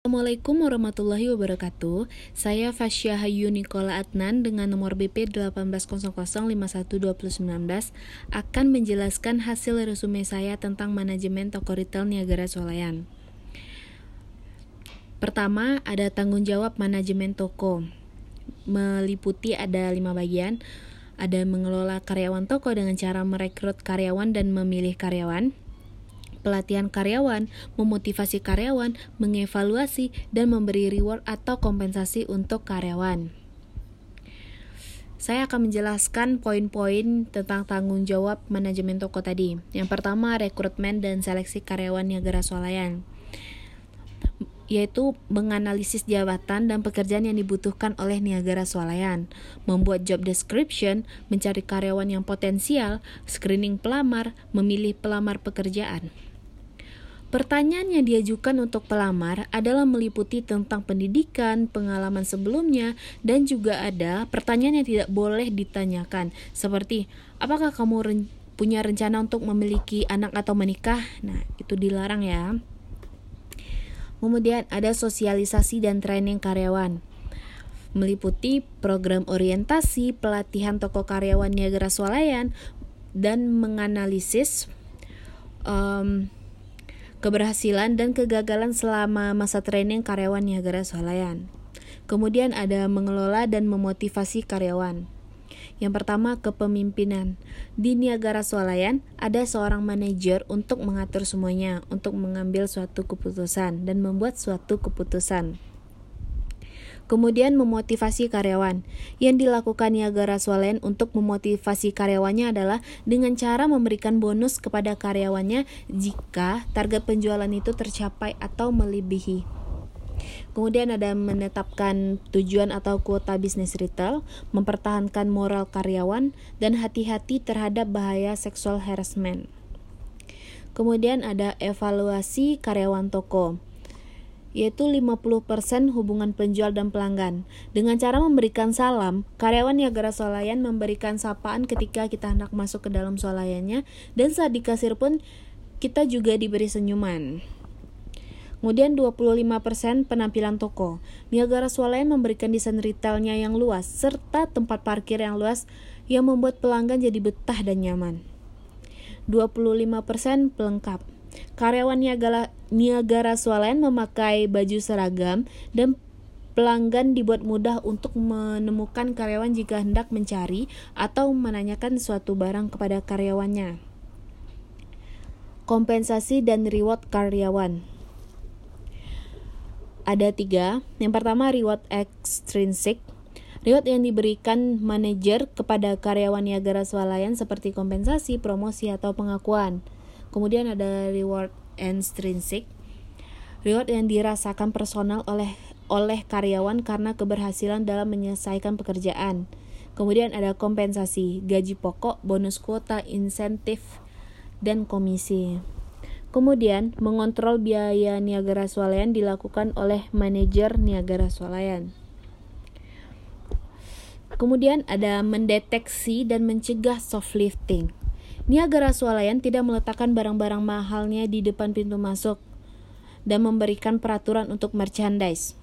Assalamualaikum warahmatullahi wabarakatuh. Saya Fasya Hayu Nikola Adnan dengan nomor BP 180051219 akan menjelaskan hasil resume saya tentang manajemen toko retail Niagara Swalayan. Pertama, ada tanggung jawab manajemen toko. Meliputi ada lima bagian. Ada mengelola karyawan toko dengan cara merekrut karyawan dan memilih karyawan pelatihan karyawan, memotivasi karyawan, mengevaluasi, dan memberi reward atau kompensasi untuk karyawan. Saya akan menjelaskan poin-poin tentang tanggung jawab manajemen toko tadi. Yang pertama, rekrutmen dan seleksi karyawan Niagara Swalayan yaitu menganalisis jabatan dan pekerjaan yang dibutuhkan oleh Niagara Swalayan, membuat job description, mencari karyawan yang potensial, screening pelamar, memilih pelamar pekerjaan. Pertanyaan yang diajukan untuk pelamar adalah meliputi tentang pendidikan, pengalaman sebelumnya, dan juga ada pertanyaan yang tidak boleh ditanyakan, seperti apakah kamu ren punya rencana untuk memiliki anak atau menikah? Nah, itu dilarang ya. Kemudian ada sosialisasi dan training karyawan meliputi program orientasi, pelatihan toko karyawan Niagara Swalayan, dan menganalisis um, keberhasilan dan kegagalan selama masa training karyawan Niagara Swalayan. Kemudian ada mengelola dan memotivasi karyawan. Yang pertama, kepemimpinan. Di Niagara Swalayan, ada seorang manajer untuk mengatur semuanya, untuk mengambil suatu keputusan dan membuat suatu keputusan. Kemudian memotivasi karyawan. Yang dilakukan Niagara Swalen untuk memotivasi karyawannya adalah dengan cara memberikan bonus kepada karyawannya jika target penjualan itu tercapai atau melebihi. Kemudian ada menetapkan tujuan atau kuota bisnis retail, mempertahankan moral karyawan, dan hati-hati terhadap bahaya seksual harassment. Kemudian ada evaluasi karyawan toko yaitu 50% hubungan penjual dan pelanggan. Dengan cara memberikan salam, karyawan Niagara Solayan memberikan sapaan ketika kita hendak masuk ke dalam solayannya dan saat dikasir pun kita juga diberi senyuman. Kemudian 25% penampilan toko. Niagara Swalayan memberikan desain retailnya yang luas serta tempat parkir yang luas yang membuat pelanggan jadi betah dan nyaman. 25% pelengkap. Karyawan Niagara, Niagara Swalayan memakai baju seragam dan pelanggan dibuat mudah untuk menemukan karyawan jika hendak mencari atau menanyakan suatu barang kepada karyawannya. Kompensasi dan reward karyawan ada tiga. Yang pertama reward extrinsic. Reward yang diberikan manajer kepada karyawan Niagara Swalayan seperti kompensasi, promosi, atau pengakuan. Kemudian ada reward extrinsic. Reward yang dirasakan personal oleh oleh karyawan karena keberhasilan dalam menyelesaikan pekerjaan. Kemudian ada kompensasi, gaji pokok, bonus kuota, insentif, dan komisi. Kemudian, mengontrol biaya Niagara Swalayan dilakukan oleh manajer Niagara Swalayan. Kemudian ada mendeteksi dan mencegah soft lifting. Niagara Swalayan tidak meletakkan barang-barang mahalnya di depan pintu masuk dan memberikan peraturan untuk merchandise,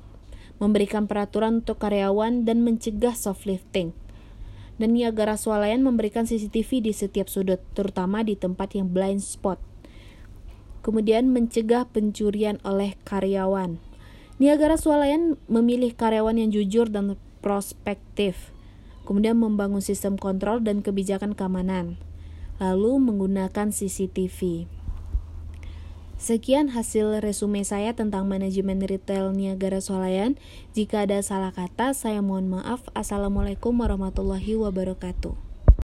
memberikan peraturan untuk karyawan dan mencegah soft lifting. Dan Niagara Swalayan memberikan CCTV di setiap sudut, terutama di tempat yang blind spot. Kemudian mencegah pencurian oleh karyawan. Niagara Swalayan memilih karyawan yang jujur dan prospektif. Kemudian membangun sistem kontrol dan kebijakan keamanan lalu menggunakan CCTV. Sekian hasil resume saya tentang manajemen retail Niagara Swalayan. Jika ada salah kata, saya mohon maaf. Assalamualaikum warahmatullahi wabarakatuh.